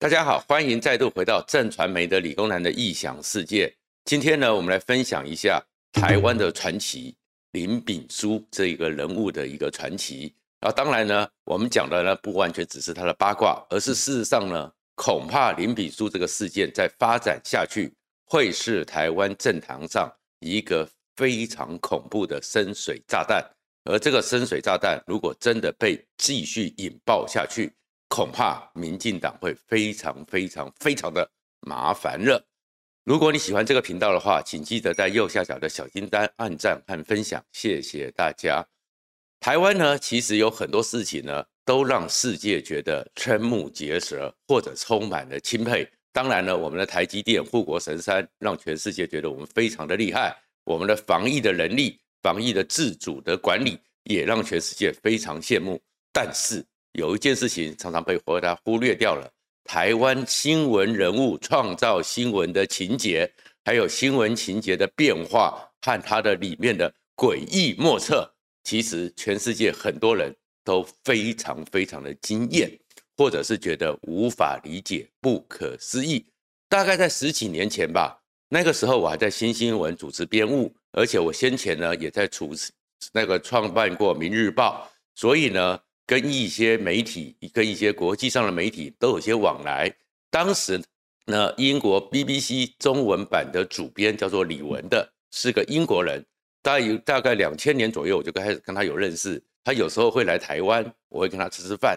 大家好，欢迎再度回到正传媒的理工男的异想世界。今天呢，我们来分享一下台湾的传奇林炳书这一个人物的一个传奇。啊，当然呢，我们讲的呢不完全只是他的八卦，而是事实上呢，恐怕林炳书这个事件再发展下去，会是台湾政坛上一个非常恐怖的深水炸弹。而这个深水炸弹如果真的被继续引爆下去，恐怕民进党会非常非常非常的麻烦了。如果你喜欢这个频道的话，请记得在右下角的小金单按赞和分享，谢谢大家。台湾呢，其实有很多事情呢，都让世界觉得瞠目结舌或者充满了钦佩。当然了，我们的台积电护国神山，让全世界觉得我们非常的厉害。我们的防疫的能力、防疫的自主的管理，也让全世界非常羡慕。但是，有一件事情常常被大家忽略掉了：台湾新闻人物创造新闻的情节，还有新闻情节的变化和它的里面的诡异莫测，其实全世界很多人都非常非常的惊艳，或者是觉得无法理解、不可思议。大概在十几年前吧，那个时候我还在新新闻主持编务，而且我先前呢也在主持那个创办过《明日报》，所以呢。跟一些媒体，跟一些国际上的媒体都有些往来。当时呢，英国 BBC 中文版的主编叫做李文的，是个英国人。大概有大概两千年左右，我就开始跟他有认识。他有时候会来台湾，我会跟他吃吃饭。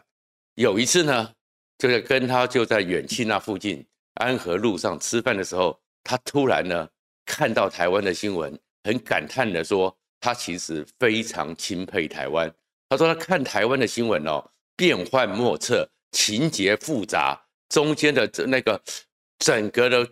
有一次呢，就是跟他就在远庆那附近安和路上吃饭的时候，他突然呢看到台湾的新闻，很感叹的说，他其实非常钦佩台湾。他说他看台湾的新闻哦，变幻莫测，情节复杂，中间的那个整个的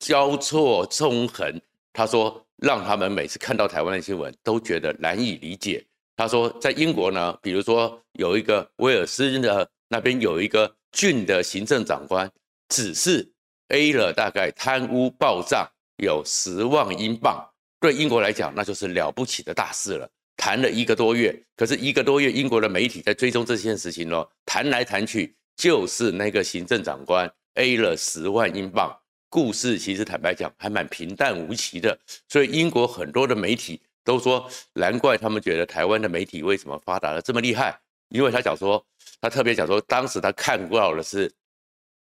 交错纵横，他说让他们每次看到台湾的新闻都觉得难以理解。他说在英国呢，比如说有一个威尔斯的那边有一个郡的行政长官，只是 A 了大概贪污报账有十万英镑，对英国来讲那就是了不起的大事了。谈了一个多月，可是一个多月，英国的媒体在追踪这件事情哦，谈来谈去，就是那个行政长官 A 了十万英镑。故事其实坦白讲还蛮平淡无奇的，所以英国很多的媒体都说，难怪他们觉得台湾的媒体为什么发达的这么厉害，因为他讲说，他特别讲说，当时他看到的是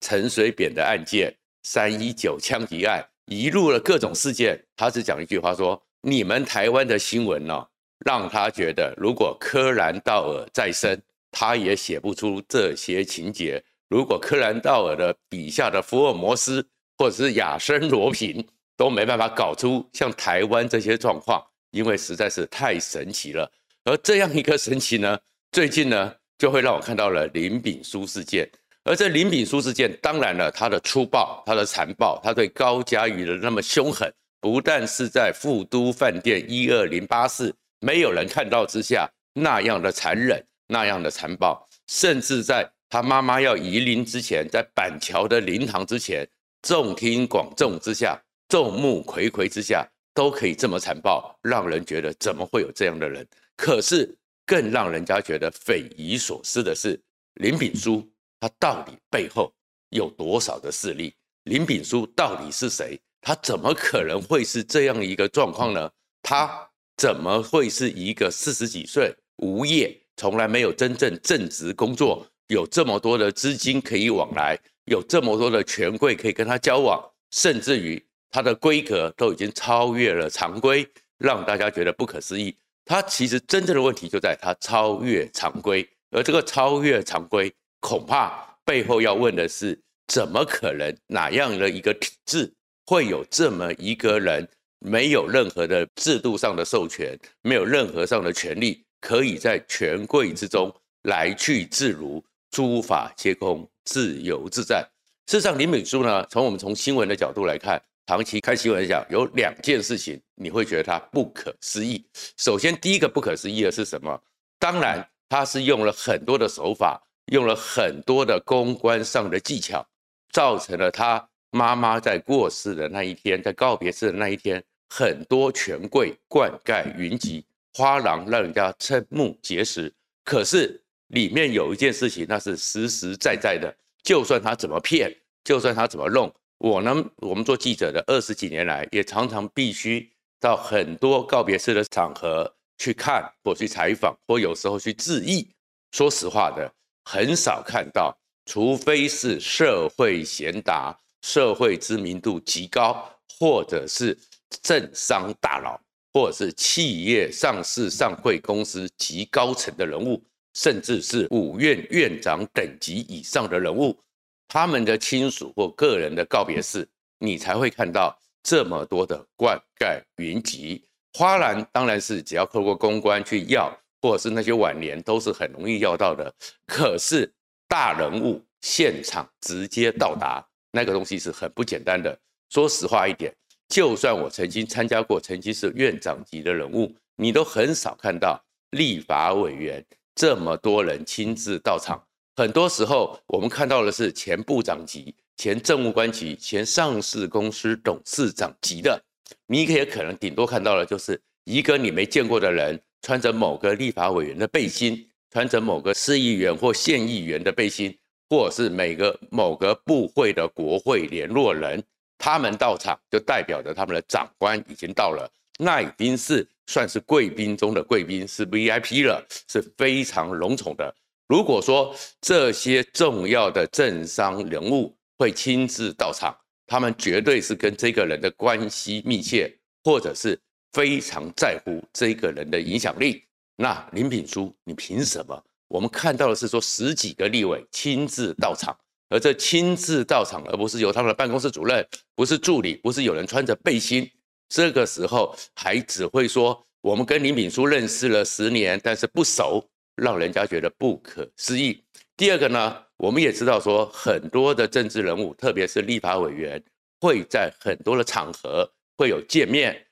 陈水扁的案件、三一九枪击案，一路的各种事件，他只讲一句话说，你们台湾的新闻呢？让他觉得，如果柯南道尔在生，他也写不出这些情节。如果柯南道尔的笔下的福尔摩斯或者是亚森罗平都没办法搞出像台湾这些状况，因为实在是太神奇了。而这样一个神奇呢，最近呢就会让我看到了林炳书事件。而这林炳书事件，当然了，他的粗暴、他的残暴、他对高嘉瑜的那么凶狠，不但是在富都饭店一二零八室。没有人看到之下那样的残忍，那样的残暴，甚至在他妈妈要移灵之前，在板桥的灵堂之前，众听广众之下，众目睽睽之下，都可以这么残暴，让人觉得怎么会有这样的人？可是更让人家觉得匪夷所思的是，林炳书他到底背后有多少的势力？林炳书到底是谁？他怎么可能会是这样一个状况呢？他。怎么会是一个四十几岁无业，从来没有真正正职工作，有这么多的资金可以往来，有这么多的权贵可以跟他交往，甚至于他的规格都已经超越了常规，让大家觉得不可思议。他其实真正的问题就在他超越常规，而这个超越常规，恐怕背后要问的是：怎么可能？哪样的一个体制会有这么一个人？没有任何的制度上的授权，没有任何上的权利，可以在权贵之中来去自如，诸法皆空，自由自在。事实上，林敏书呢，从我们从新闻的角度来看，长期看新闻讲，有两件事情你会觉得他不可思议。首先，第一个不可思议的是什么？当然，他是用了很多的手法，用了很多的公关上的技巧，造成了他。妈妈在过世的那一天，在告别式的那一天，很多权贵灌溉云集，花郎让人家瞠目结舌。可是里面有一件事情，那是实实在在的，就算他怎么骗，就算他怎么弄，我呢，我们做记者的二十几年来，也常常必须到很多告别式的场合去看，或去采访，或有时候去致意。说实话的，很少看到，除非是社会贤达、社会知名度极高，或者是政商大佬，或者是企业上市上会公司极高层的人物，甚至是五院院长等级以上的人物，他们的亲属或个人的告别式，你才会看到这么多的冠盖云集。花篮当然是只要透过公关去要。或者是那些晚年都是很容易要到的，可是大人物现场直接到达那个东西是很不简单的。说实话一点，就算我曾经参加过，曾经是院长级的人物，你都很少看到立法委员这么多人亲自到场。很多时候我们看到的是前部长级、前政务官级、前上市公司董事长级的，你也可能顶多看到的就是一个你没见过的人。穿着某个立法委员的背心，穿着某个市议员或县议员的背心，或者是每个某个部会的国会联络人，他们到场就代表着他们的长官已经到了，那已经是算是贵宾中的贵宾，是 VIP 了，是非常隆重的。如果说这些重要的政商人物会亲自到场，他们绝对是跟这个人的关系密切，或者是。非常在乎这个人的影响力。那林品书，你凭什么？我们看到的是说十几个立委亲自到场，而这亲自到场，而不是由他们的办公室主任，不是助理，不是有人穿着背心。这个时候还只会说我们跟林炳书认识了十年，但是不熟，让人家觉得不可思议。第二个呢，我们也知道说很多的政治人物，特别是立法委员，会在很多的场合会有见面。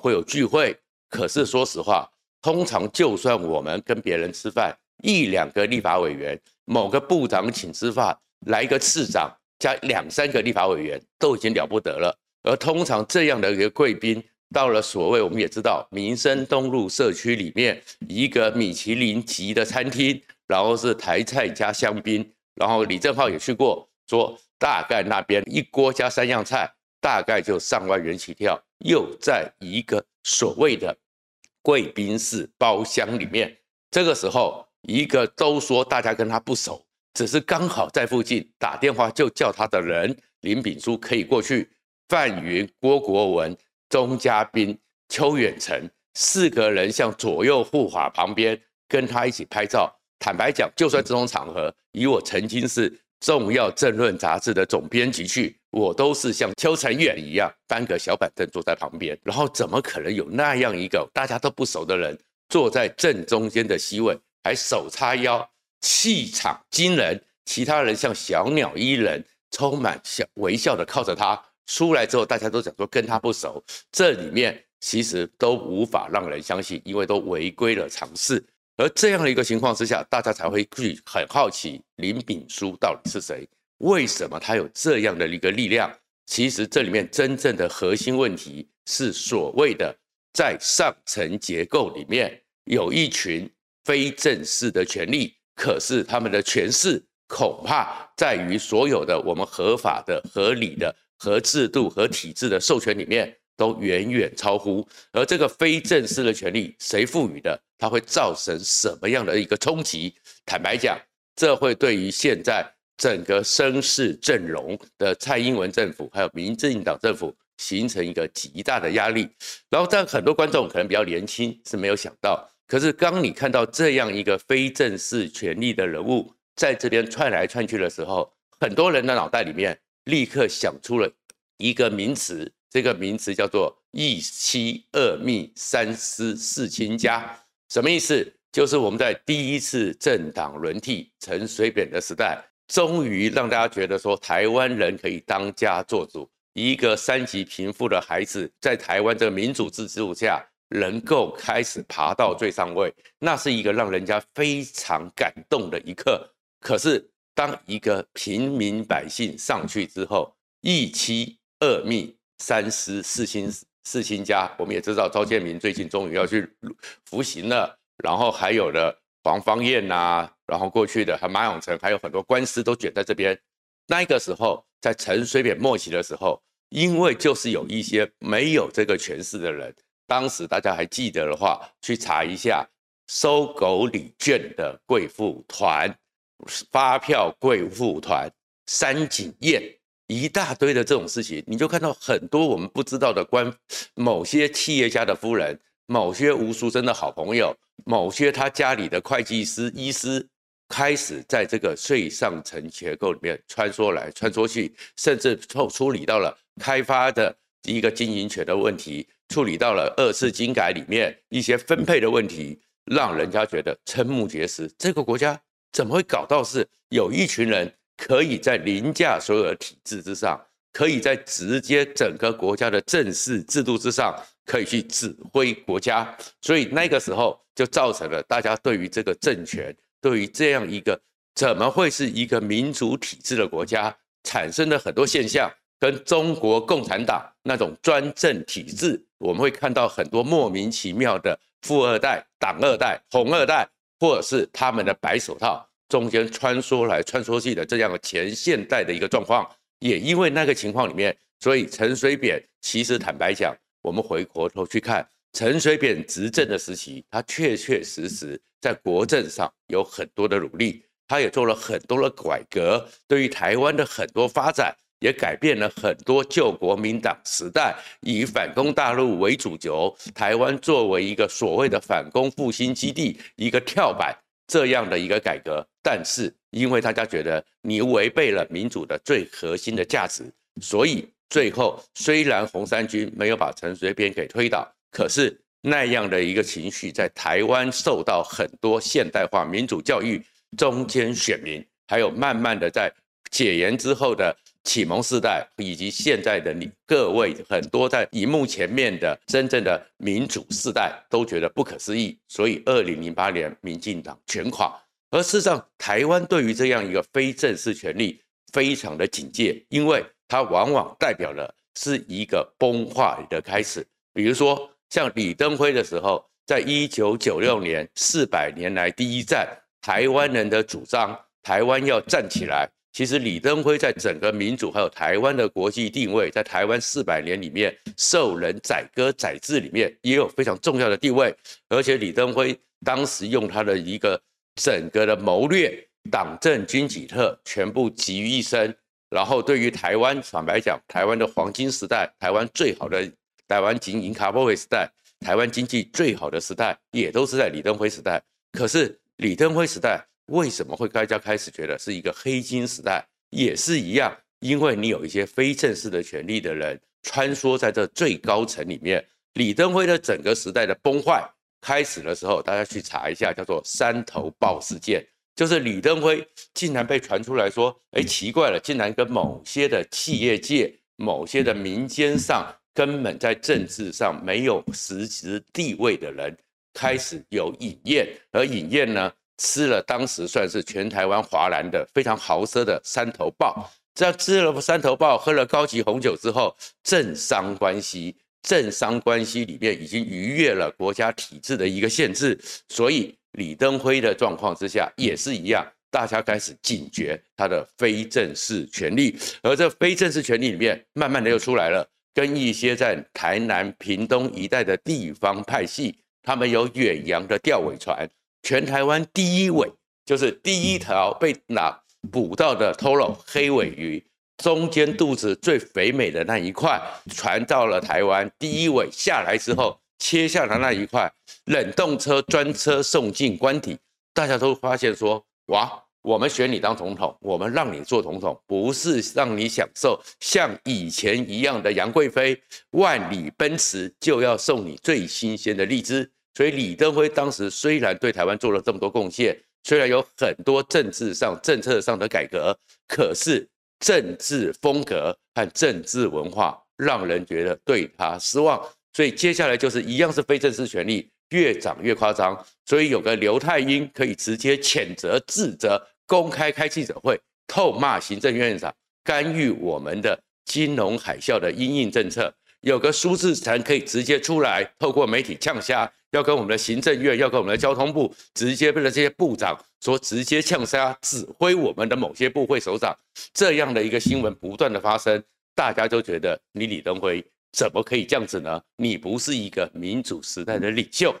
会有聚会，可是说实话，通常就算我们跟别人吃饭，一两个立法委员，某个部长请吃饭，来一个次长加两三个立法委员，都已经了不得了。而通常这样的一个贵宾，到了所谓我们也知道民生东路社区里面一个米其林级的餐厅，然后是台菜加香槟，然后李正浩也去过，说大概那边一锅加三样菜，大概就上万元起跳。又在一个所谓的贵宾室包厢里面，这个时候一个都说大家跟他不熟，只是刚好在附近打电话就叫他的人林炳书可以过去，范云、郭国文、钟嘉宾、邱远成四个人向左右护法旁边跟他一起拍照。坦白讲，就算这种场合，以我曾经是重要政论杂志的总编辑去。我都是像邱成远一样搬个小板凳坐在旁边，然后怎么可能有那样一个大家都不熟的人坐在正中间的席位，还手叉腰，气场惊人，其他人像小鸟依人，充满笑微笑的靠着他。出来之后，大家都想说跟他不熟，这里面其实都无法让人相信，因为都违规了常识。而这样的一个情况之下，大家才会去很好奇林炳书到底是谁。为什么他有这样的一个力量？其实这里面真正的核心问题是所谓的在上层结构里面有一群非正式的权力，可是他们的权势恐怕在于所有的我们合法的、合理的、和制度、和体制的授权里面都远远超乎。而这个非正式的权力谁赋予的？它会造成什么样的一个冲击？坦白讲，这会对于现在。整个声势阵容的蔡英文政府，还有民进党政府，形成一个极大的压力。然后，但很多观众可能比较年轻，是没有想到。可是，当你看到这样一个非正式权力的人物在这边窜来窜去的时候，很多人的脑袋里面立刻想出了一个名词，这个名词叫做“一妻二密三思四亲家”。什么意思？就是我们在第一次政党轮替陈水扁的时代。终于让大家觉得说，台湾人可以当家做主。一个三级贫富的孩子，在台湾这个民主制度下，能够开始爬到最上位，那是一个让人家非常感动的一刻。可是，当一个平民百姓上去之后，一妻二密三私四亲四亲家，我们也知道，赵建明最近终于要去服刑了，然后还有的。黄芳彦呐，然后过去的还马永成，还有很多官司都卷在这边。那个时候在陈水扁末期的时候，因为就是有一些没有这个权势的人，当时大家还记得的话，去查一下收狗礼券的贵妇团、发票贵妇团、三井宴一大堆的这种事情，你就看到很多我们不知道的官，某些企业家的夫人，某些吴淑珍的好朋友，某些他家里的会计师、医师。开始在这个税上层结构里面穿梭来穿梭去，甚至处处理到了开发的一个经营权的问题，处理到了二次金改里面一些分配的问题，让人家觉得瞠目结舌。这个国家怎么会搞到是有一群人可以在凌驾所有的体制之上，可以在直接整个国家的政事制度之上，可以去指挥国家？所以那个时候就造成了大家对于这个政权。对于这样一个怎么会是一个民主体制的国家，产生了很多现象，跟中国共产党那种专政体制，我们会看到很多莫名其妙的富二代、党二代、红二代，或者是他们的白手套中间穿梭来穿梭去的这样的前现代的一个状况。也因为那个情况里面，所以陈水扁其实坦白讲，我们回过头去看陈水扁执政的时期，他确确实实。在国政上有很多的努力，他也做了很多的改革，对于台湾的很多发展也改变了很多。旧国民党时代以反攻大陆为主轴，台湾作为一个所谓的反攻复兴基地，一个跳板这样的一个改革，但是因为大家觉得你违背了民主的最核心的价值，所以最后虽然红三军没有把陈水扁给推倒，可是。那样的一个情绪，在台湾受到很多现代化民主教育中间选民，还有慢慢的在解严之后的启蒙世代，以及现在的你各位很多在荧幕前面的真正的民主世代，都觉得不可思议。所以，二零零八年民进党全垮。而事实上，台湾对于这样一个非正式权力非常的警戒，因为它往往代表了是一个崩坏的开始。比如说。像李登辉的时候，在一九九六年四百年来第一战，台湾人的主张，台湾要站起来。其实李登辉在整个民主还有台湾的国际定位，在台湾四百年里面，受人载歌载志里面也有非常重要的地位。而且李登辉当时用他的一个整个的谋略，党政军警特全部集于一身，然后对于台湾，坦白讲，台湾的黄金时代，台湾最好的。台湾经营卡波维时代，台湾经济最好的时代，也都是在李登辉时代。可是李登辉时代为什么会大家开始觉得是一个黑金时代？也是一样，因为你有一些非正式的权力的人穿梭在这最高层里面。李登辉的整个时代的崩坏开始的时候，大家去查一下，叫做山头爆事件，就是李登辉竟然被传出来说，哎，奇怪了，竟然跟某些的企业界、某些的民间上。根本在政治上没有实质地位的人开始有饮宴，而饮宴呢，吃了当时算是全台湾华南的非常豪奢的山头豹。这样吃了山头豹，喝了高级红酒之后，政商关系，政商关系里面已经逾越了国家体制的一个限制，所以李登辉的状况之下也是一样，大家开始警觉他的非正式权利，而这非正式权利里面，慢慢的又出来了。跟一些在台南、屏东一带的地方派系，他们有远洋的钓尾船，全台湾第一尾，就是第一条被拿捕到的 Toro 黑尾鱼，中间肚子最肥美的那一块，传到了台湾，第一尾下来之后，切下的那一块，冷冻车专车送进官邸，大家都发现说，哇！我们选你当总统，我们让你做总统，不是让你享受像以前一样的杨贵妃万里奔驰就要送你最新鲜的荔枝。所以李登辉当时虽然对台湾做了这么多贡献，虽然有很多政治上、政策上的改革，可是政治风格和政治文化让人觉得对他失望。所以接下来就是一样是非正式权力越长越夸张。所以有个刘泰英可以直接谴责、自责。公开开记者会，痛骂行政院长干预我们的金融海啸的因应政策。有个苏志诚可以直接出来，透过媒体呛虾，要跟我们的行政院，要跟我们的交通部，直接被这些部长说直接呛杀指挥我们的某些部会首长，这样的一个新闻不断的发生，大家都觉得你李登辉怎么可以这样子呢？你不是一个民主时代的领袖。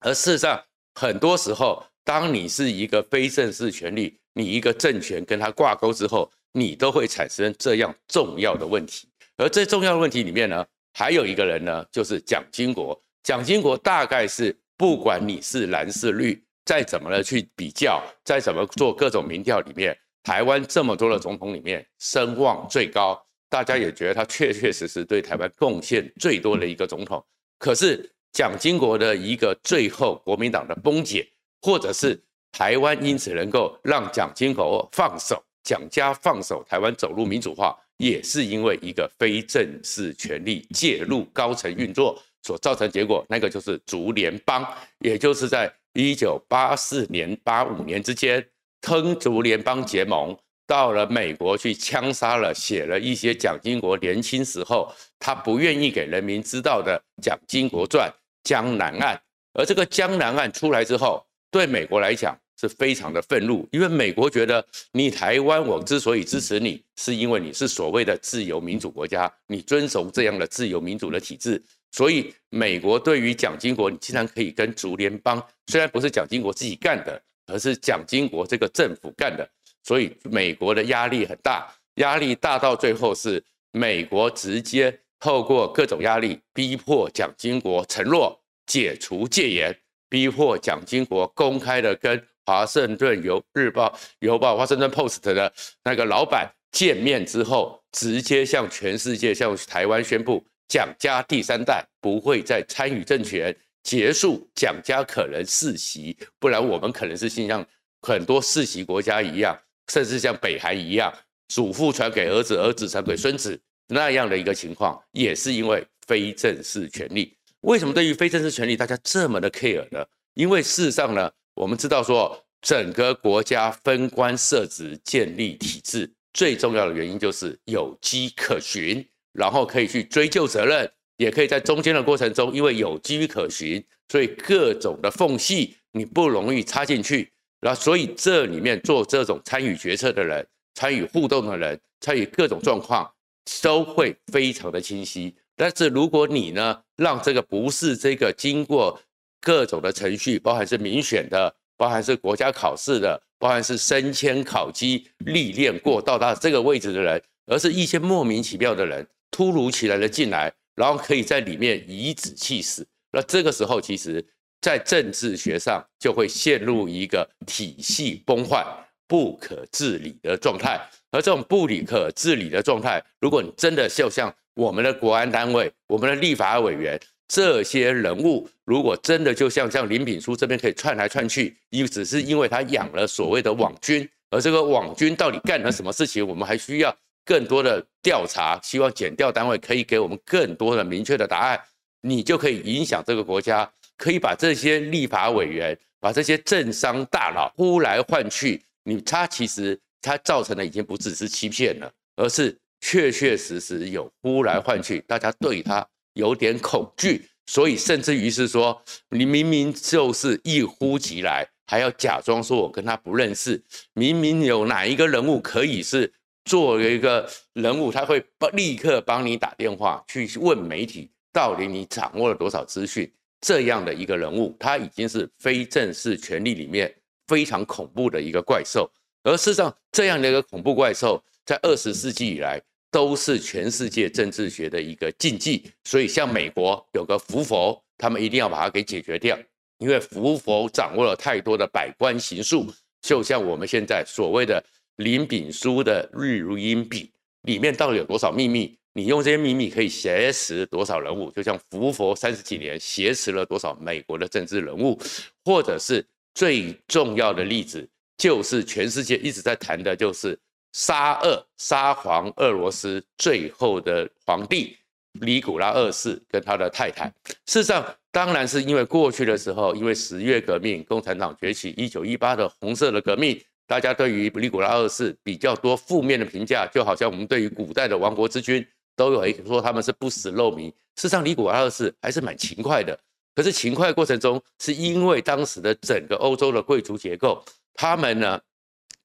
而事实上，很多时候，当你是一个非正式权力，你一个政权跟他挂钩之后，你都会产生这样重要的问题。而这重要的问题里面呢，还有一个人呢，就是蒋经国。蒋经国大概是不管你是蓝是绿，再怎么的去比较，再怎么做各种民调里面，台湾这么多的总统里面，声望最高，大家也觉得他确确实实对台湾贡献最多的一个总统。可是蒋经国的一个最后国民党的崩解，或者是台湾因此能够让蒋经国放手，蒋家放手，台湾走入民主化。也是因为一个非正式权力介入高层运作所造成结果，那个就是竹联帮，也就是在一九八四年、八五年之间，跟竹联帮结盟，到了美国去枪杀了写了一些蒋经国年轻时候他不愿意给人民知道的《蒋经国传》江南案，而这个江南案出来之后，对美国来讲。是非常的愤怒，因为美国觉得你台湾，我之所以支持你，是因为你是所谓的自由民主国家，你遵守这样的自由民主的体制，所以美国对于蒋经国，你竟然可以跟竹联帮，虽然不是蒋经国自己干的，而是蒋经国这个政府干的，所以美国的压力很大，压力大到最后是美国直接透过各种压力逼迫蒋经国承诺解除戒严，逼迫蒋经国公开的跟。华盛顿邮日报、邮报、华盛顿 Post 的那个老板见面之后，直接向全世界、向台湾宣布，蒋家第三代不会再参与政权，结束蒋家可能世袭，不然我们可能是像很多世袭国家一样，甚至像北韩一样，祖父传给儿子，儿子传给孙子那样的一个情况，也是因为非正式权力。为什么对于非正式权力大家这么的 care 呢？因为事实上呢。我们知道说，整个国家分官设职、建立体制，最重要的原因就是有迹可循，然后可以去追究责任，也可以在中间的过程中，因为有迹可循，所以各种的缝隙你不容易插进去。然后，所以这里面做这种参与决策的人、参与互动的人、参与各种状况，都会非常的清晰。但是如果你呢，让这个不是这个经过。各种的程序，包含是民选的，包含是国家考试的，包含是升迁考绩历练过到达这个位置的人，而是一些莫名其妙的人突如其来的进来，然后可以在里面颐指气使。那这个时候，其实在政治学上就会陷入一个体系崩坏、不可治理的状态。而这种不理可治理的状态，如果你真的就像我们的国安单位、我们的立法委员。这些人物如果真的就像像林炳书这边可以窜来窜去，因只是因为他养了所谓的网军，而这个网军到底干了什么事情，我们还需要更多的调查。希望检调单位可以给我们更多的明确的答案，你就可以影响这个国家，可以把这些立法委员、把这些政商大佬呼来唤去。你他其实他造成的已经不只是欺骗了，而是确确实实有呼来唤去，大家对他。有点恐惧，所以甚至于是说，你明明就是一呼即来，还要假装说我跟他不认识。明明有哪一个人物可以是做一个人物，他会立刻帮你打电话去问媒体，到底你掌握了多少资讯？这样的一个人物，他已经是非正式权力里面非常恐怖的一个怪兽。而事实上，这样的一个恐怖怪兽，在二十世纪以来。都是全世界政治学的一个禁忌，所以像美国有个福佛，他们一定要把它给解决掉，因为福佛掌握了太多的百官行术，就像我们现在所谓的林炳书的日如音笔里面到底有多少秘密？你用这些秘密可以挟持多少人物？就像福佛三十几年挟持了多少美国的政治人物，或者是最重要的例子，就是全世界一直在谈的，就是。沙俄沙皇俄罗斯最后的皇帝尼古拉二世跟他的太太，事实上当然是因为过去的时候，因为十月革命、共产党崛起、一九一八的红色的革命，大家对于尼古拉二世比较多负面的评价，就好像我们对于古代的亡国之君都有一说他们是不死肉糜。事实上，尼古拉二世还是蛮勤快的，可是勤快过程中，是因为当时的整个欧洲的贵族结构，他们呢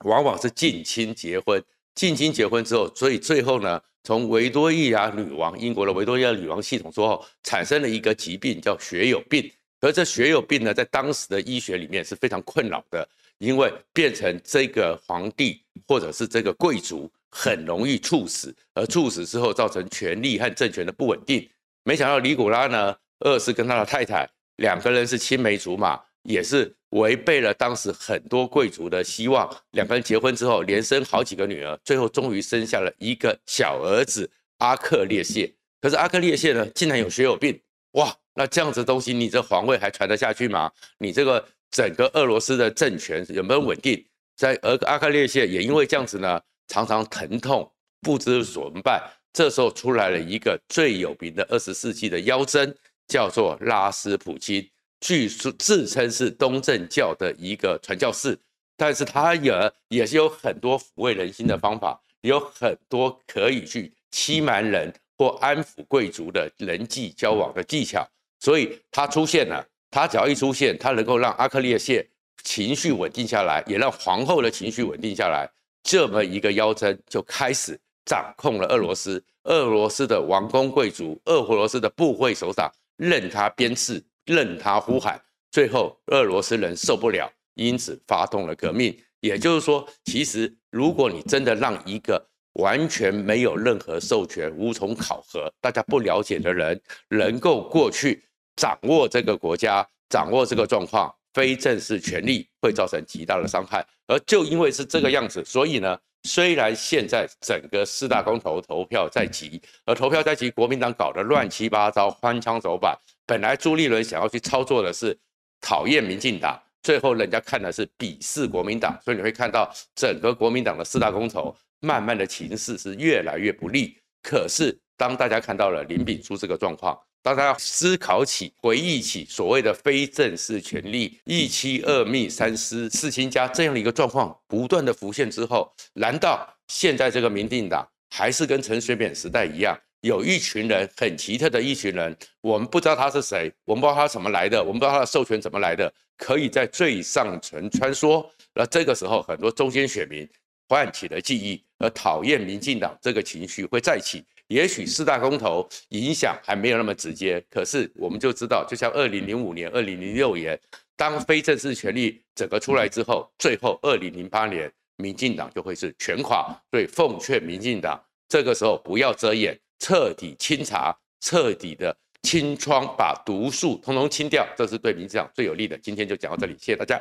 往往是近亲结婚，近亲结婚之后，所以最后呢，从维多利亚女王，英国的维多利亚女王系统之后，产生了一个疾病叫血友病。而这血友病呢，在当时的医学里面是非常困扰的，因为变成这个皇帝或者是这个贵族很容易猝死，而猝死之后造成权力和政权的不稳定。没想到尼古拉呢，二世跟他的太太两个人是青梅竹马，也是违背了当时很多贵族的希望。两个人结婚之后，连生好几个女儿，最后终于生下了一个小儿子阿克列谢。可是阿克列谢呢，竟然有血友病，哇！那这样子东西，你这皇位还传得下去吗？你这个整个俄罗斯的政权有没有稳定？在而阿克列谢也因为这样子呢，常常疼痛，不知所办。这时候出来了一个最有名的二十世纪的妖僧。叫做拉斯普京，据说自称是东正教的一个传教士，但是他也也是有很多抚慰人心的方法，有很多可以去欺瞒人或安抚贵族的人际交往的技巧，所以他出现了，他只要一出现，他能够让阿克列谢情绪稳定下来，也让皇后的情绪稳定下来，这么一个妖僧就开始掌控了俄罗斯，俄罗斯的王公贵族，俄罗斯的部会首长。任他鞭笞，任他呼喊，最后俄罗斯人受不了，因此发动了革命。也就是说，其实如果你真的让一个完全没有任何授权、无从考核、大家不了解的人，能够过去掌握这个国家、掌握这个状况，非正式权力会造成极大的伤害。而就因为是这个样子，所以呢。虽然现在整个四大公投投票在即，而投票在即，国民党搞得乱七八糟、翻腔走板。本来朱立伦想要去操作的是讨厌民进党，最后人家看的是鄙视国民党，所以你会看到整个国民党的四大公投，慢慢的情势是越来越不利。可是当大家看到了林炳书这个状况，当大家思考起、回忆起所谓的非正式权利、一妻二密三私四亲家这样的一个状况不断的浮现之后，难道现在这个民进党还是跟陈水扁时代一样，有一群人很奇特的一群人，我们不知道他是谁，我们不知道他怎么来的，我们不知道他的授权怎么来的，可以在最上层穿梭？那这个时候，很多中间选民唤起了记忆，而讨厌民进党这个情绪会再起。也许四大公投影响还没有那么直接，可是我们就知道，就像二零零五年、二零零六年，当非正式权力整个出来之后，最后二零零八年，民进党就会是全垮。所以奉劝民进党，这个时候不要遮掩，彻底清查，彻底的清窗，把毒素通通清掉，这是对民进党最有利的。今天就讲到这里，谢谢大家。